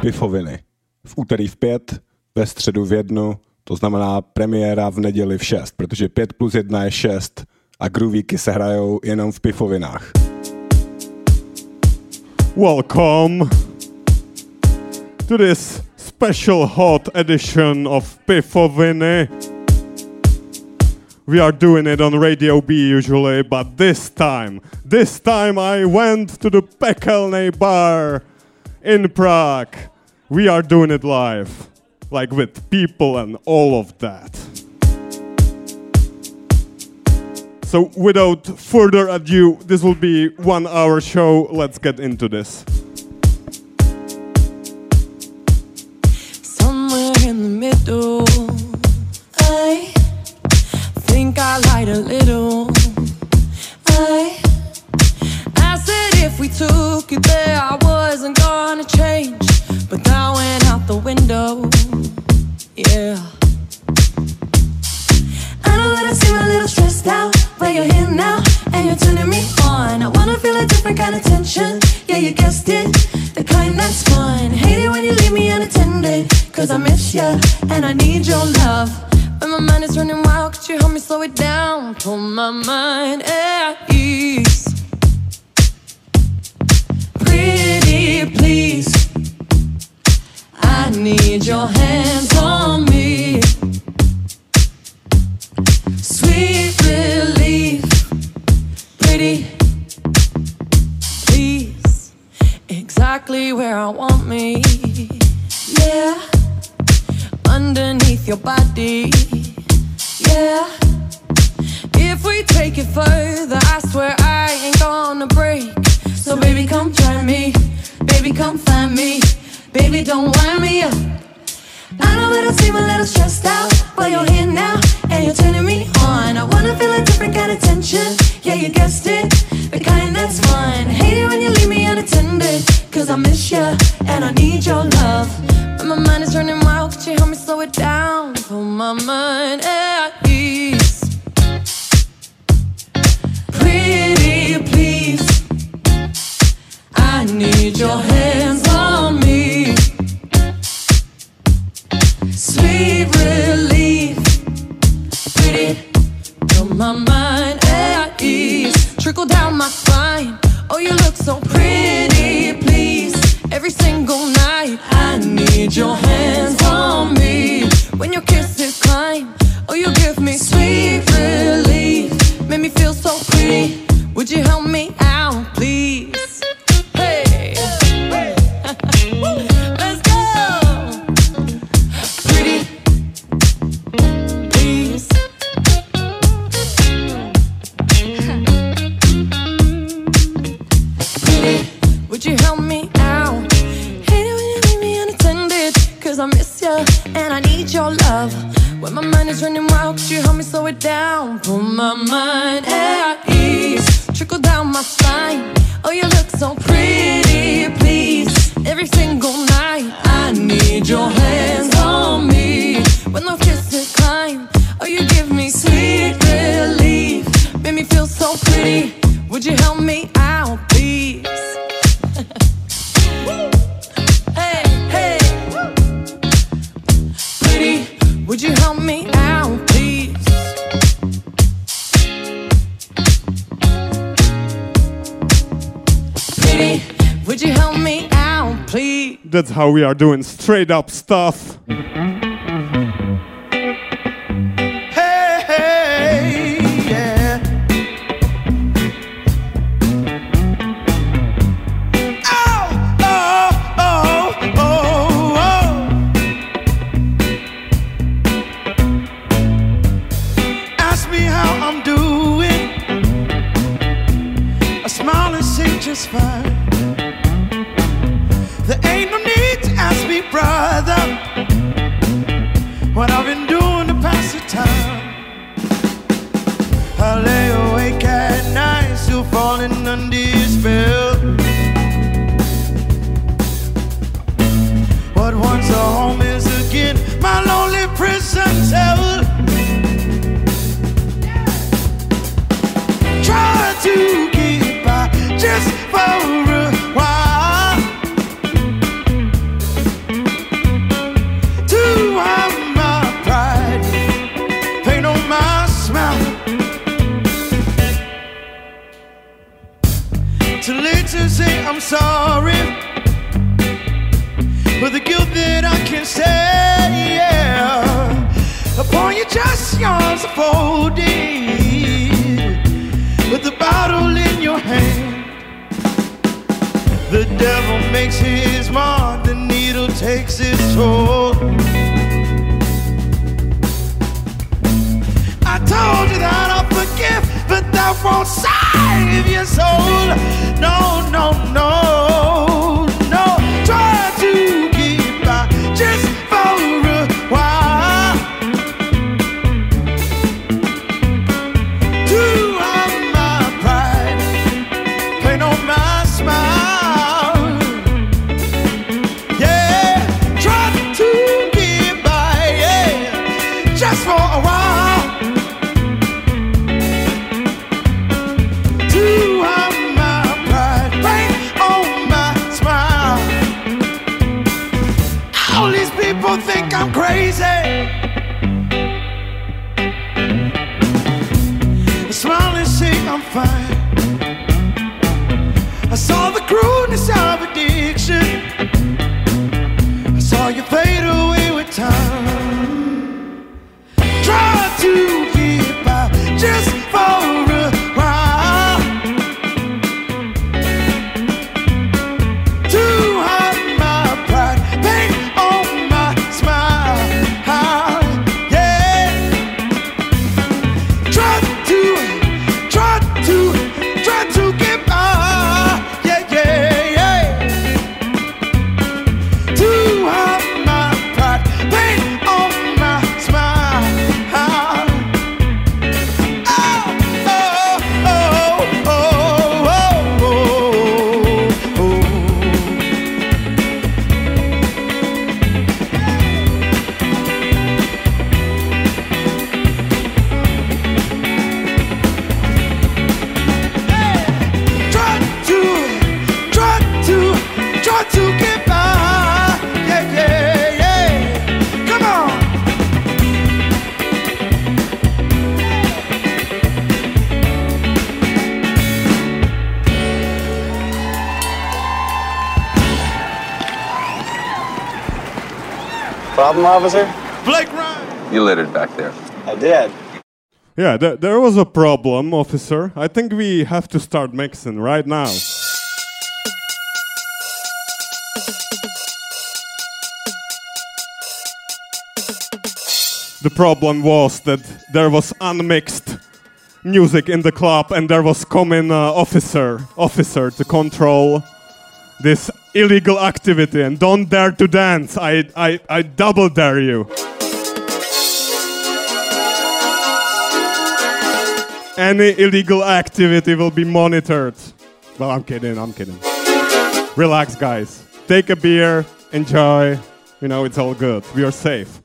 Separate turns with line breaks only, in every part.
Pifoviny. V úterý v pět, ve středu v jednu, to znamená premiéra v neděli v šest, protože pět plus jedna je šest a groovíky se hrajou jenom v pifovinách.
Welcome to this special hot edition of Pifoviny. We are doing it on Radio B usually, but this time, this time I went to the Pekelny bar in Prague. We are doing it live, like with people and all of that. So, without further ado, this will be one hour show. Let's get into this.
Somewhere in the middle, think I lied a little. I, I said if we took it there, I wasn't gonna change, but that went out the window. Yeah. I know that I seem a little stressed out, but you're here now and you're turning me on. I wanna feel a different kind of tension. Yeah, you guessed it, the kind that's fun. Hate it when you leave me unattended, cause I miss you and I need your love. When my mind is running wild, could you help me slow it down? Pull my mind at ease. Pretty please, I need your hands on me. Sweet relief, pretty please, exactly where I want me. Yeah, underneath your body. Yeah, if we take it further, I swear I ain't gonna break. So baby, come try me, baby, come find me, baby, don't wind me up. I know that I seem a little stressed out, but you're here now and you're turning me on. I wanna feel a different kind of tension. Yeah, you guessed it, the kind that's fun. Hate it when you leave me unattended, cause I miss you and I need your love. My mind is running wild, could you help me slow it down? Pull my mind at ease. Pretty please, I need your hands on me. Sweet relief, pretty, put my mind at ease. Trickle down my spine. Oh, you look so pretty. Every single night, I need your hands on me. When your kisses climb, oh, you give me sweet relief. Make me feel so pretty. Would you help me out, please? When my mind is running wild could you help me slow it down. Put my mind. At ease. Trickle down my spine. Oh you look so pretty. Please every single night i need your hands on me. When those kisses climb oh you give me sweet relief. Make me feel so pretty. Would you help me would you help me out please pretty would you help me out please
That's how we are doing straight up stuff.
Problem, officer?
Blake Ryan!
You littered back there.
I did.
Yeah, th- there was a problem, officer. I think we have to start mixing right now. The problem was that there was unmixed music in the club and there was coming uh, officer officer to control this illegal activity and don't dare to dance. I, I, I double dare you. Any illegal activity will be monitored. Well, I'm kidding, I'm kidding. Relax, guys. Take a beer, enjoy. You know, it's all good. We are safe.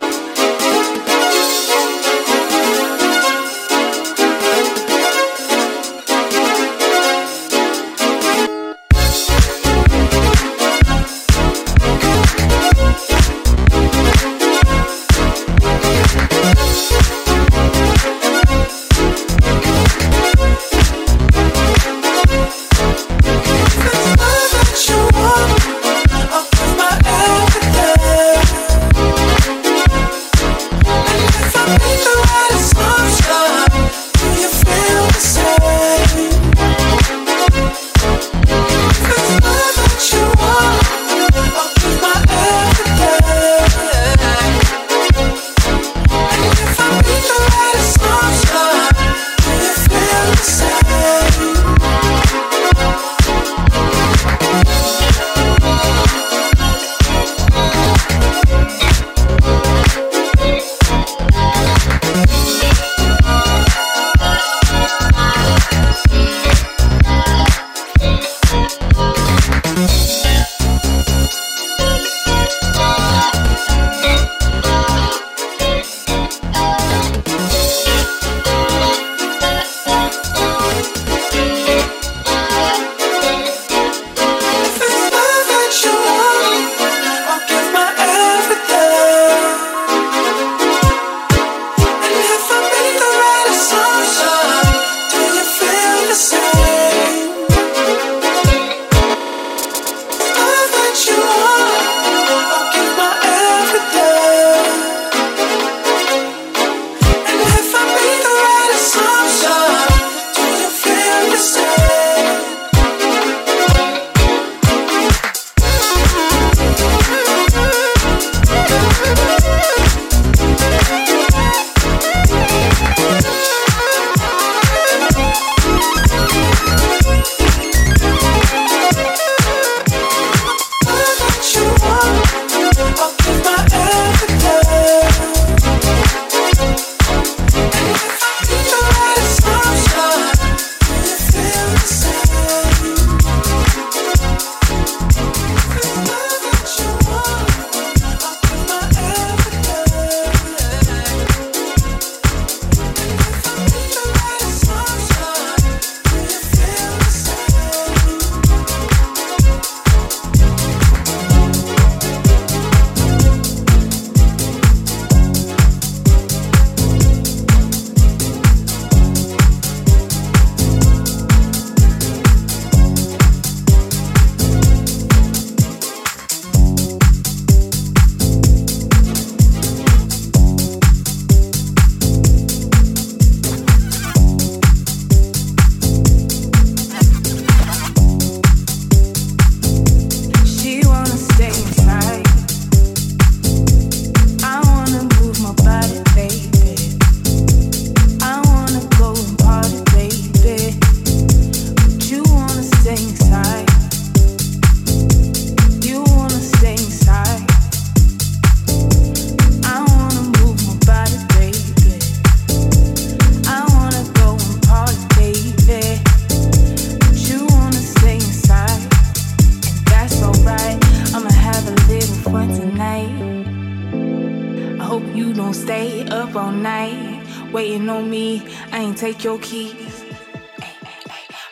Your keys.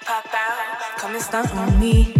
Pop out, come and stunt on me.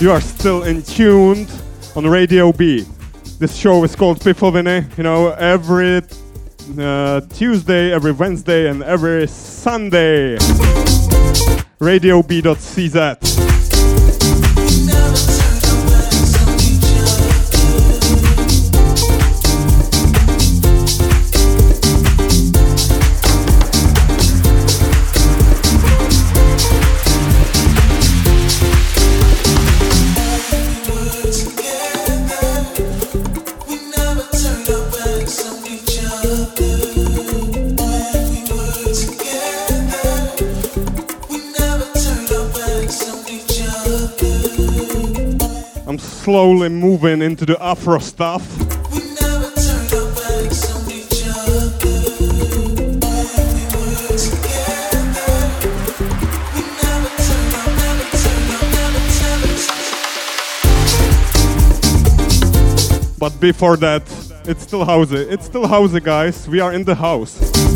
You
are still in tuned on Radio B. This show is called Piffle You know, every uh, Tuesday, every Wednesday, and every Sunday. RadioB.cz.
I'm slowly moving into the Afro stuff. But before that, it's still housey. It's still housey, guys. We are in the house.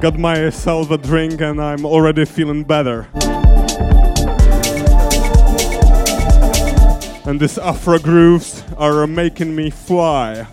Got myself a drink and I'm already feeling better. And these Afro grooves are making me fly.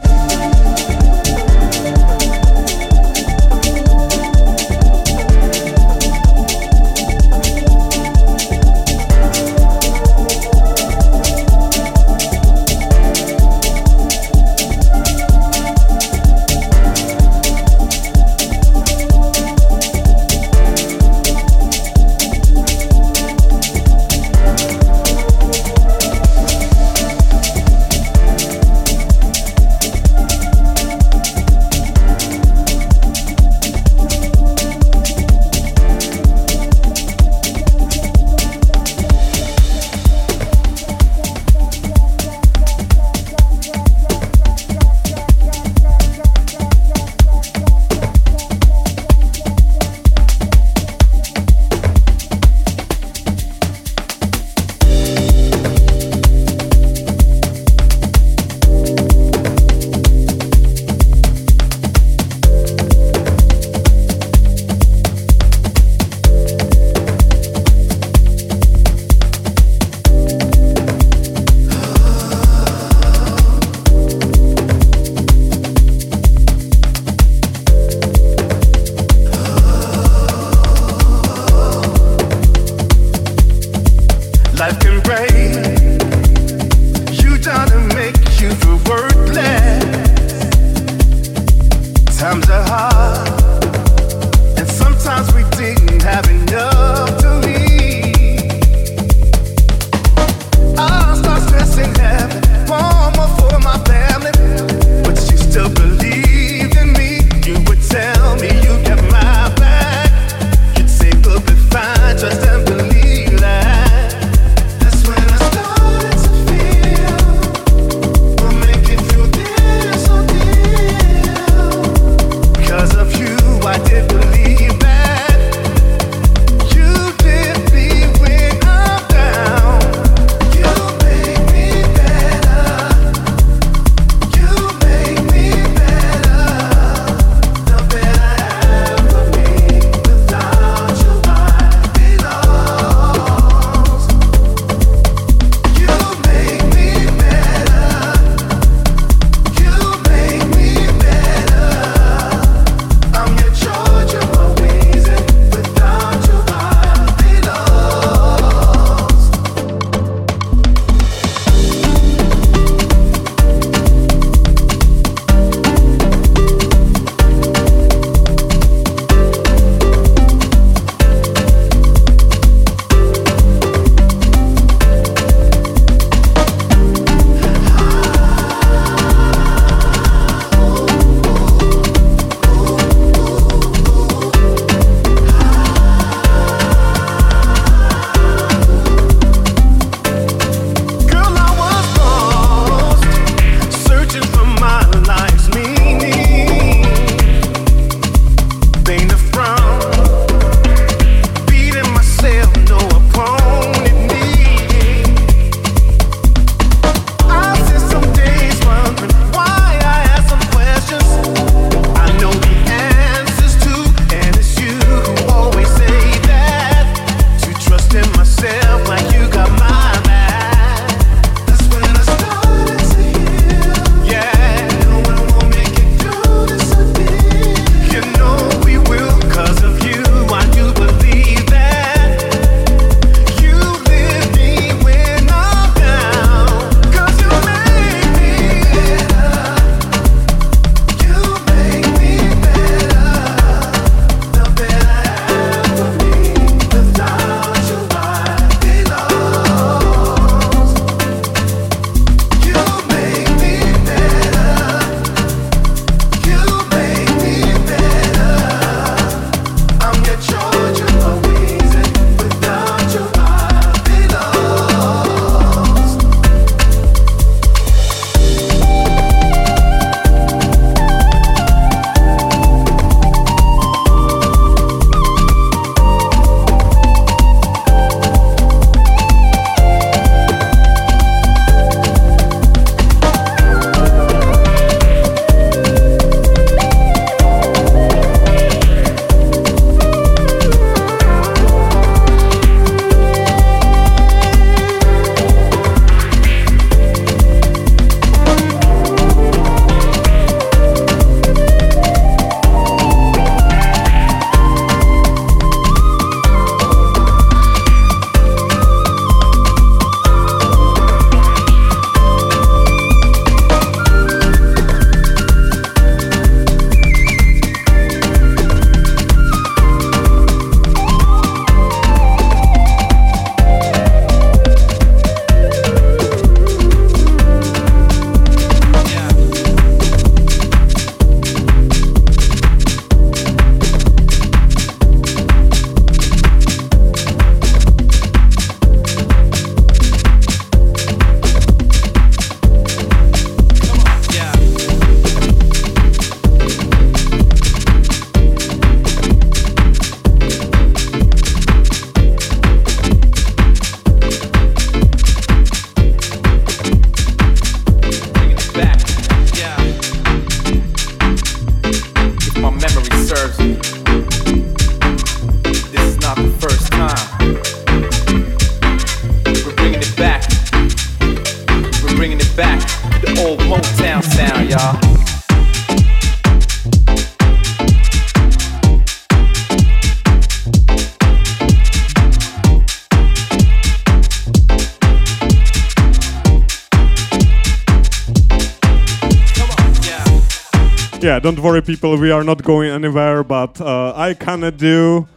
Yeah, don't worry, people. We are not going anywhere, but uh, I kinda do.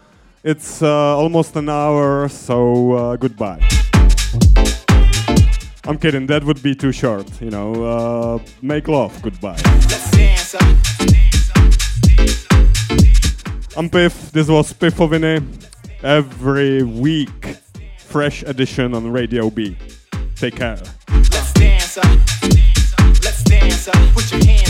It's uh, almost an hour, so uh, goodbye. I'm kidding. That would be too short. You know, uh, make love. Goodbye. I'm Piff. This was Piffoviny. Every week, fresh edition on Radio B. Take care.
Let's dance up. Let's dance up. Put your hands.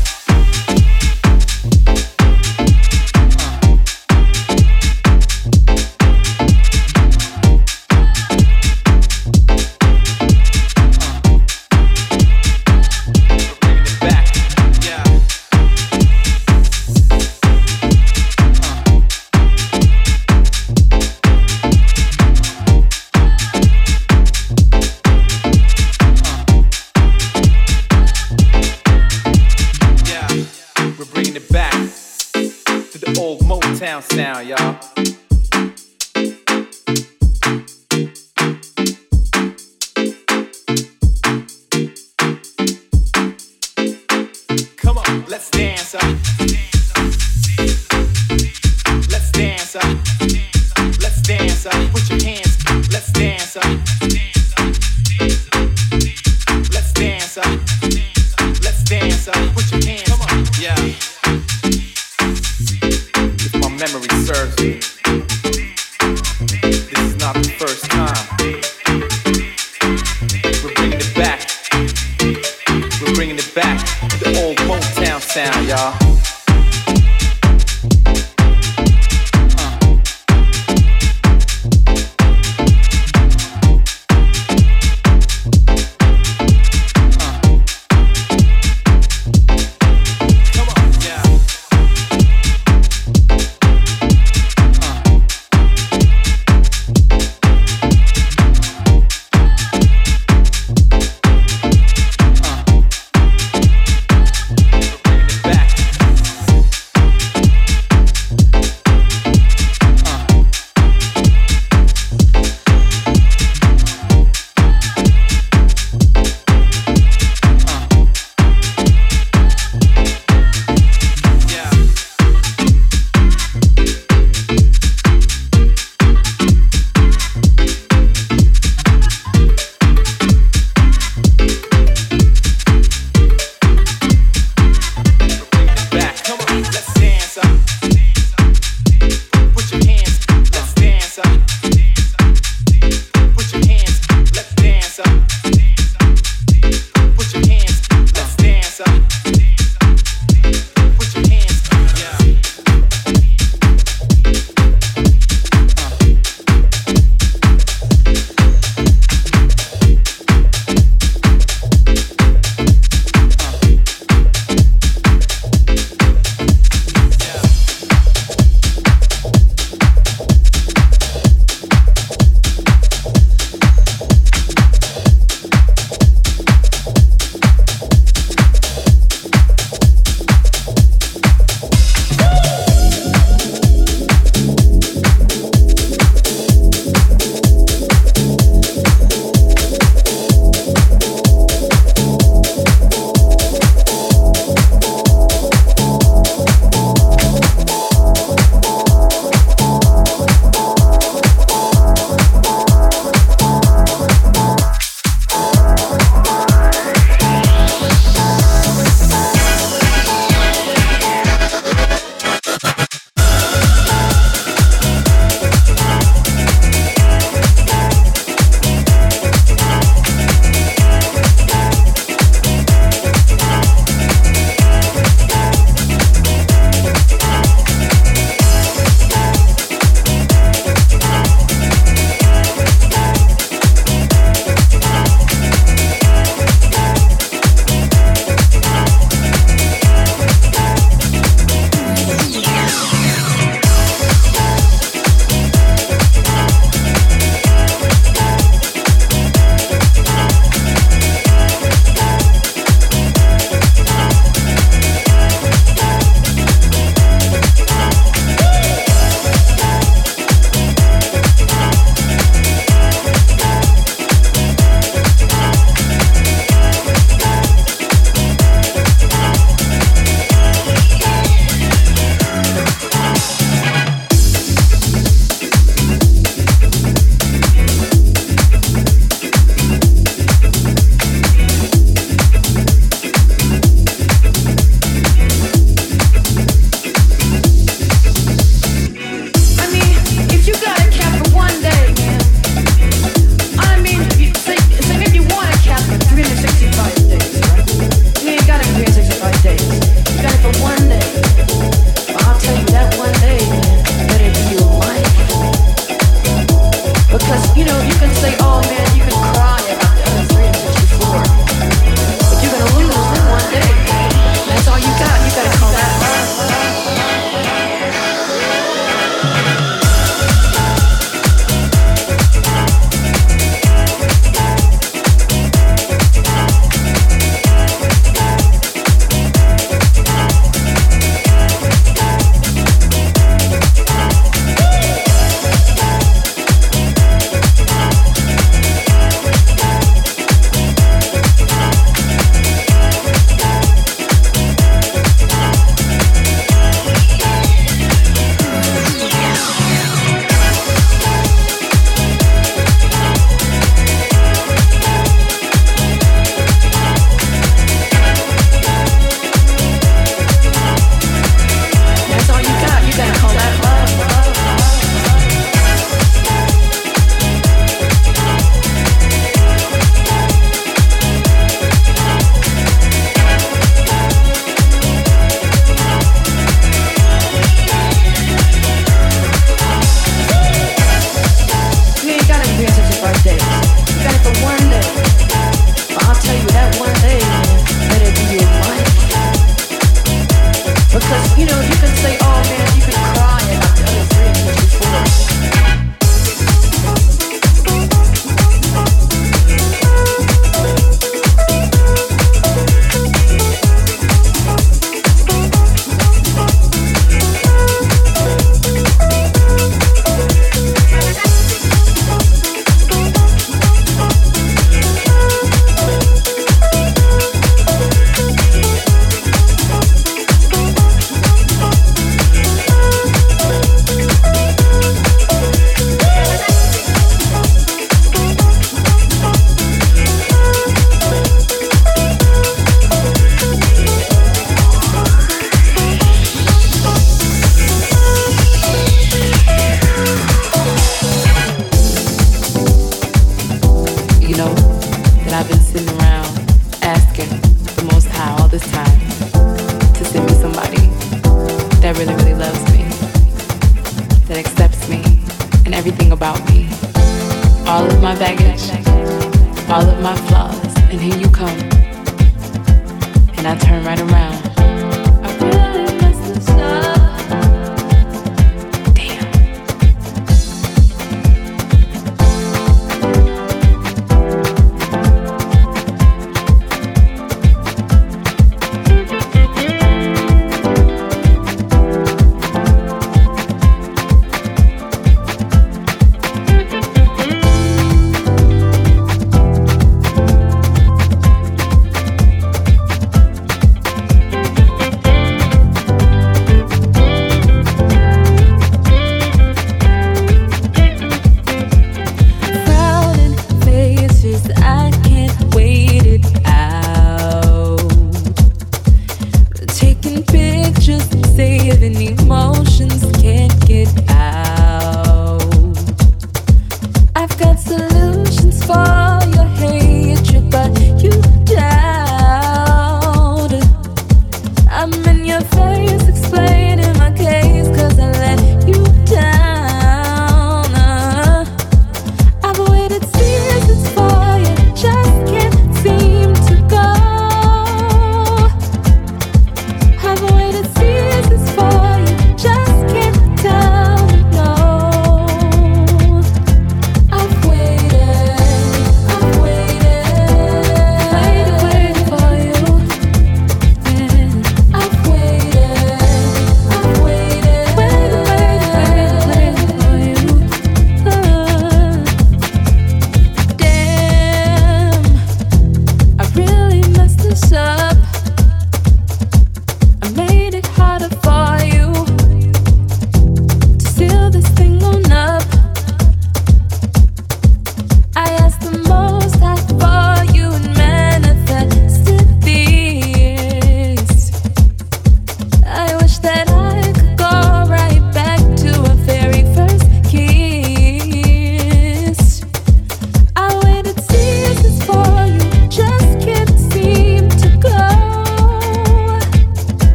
sound, y'all.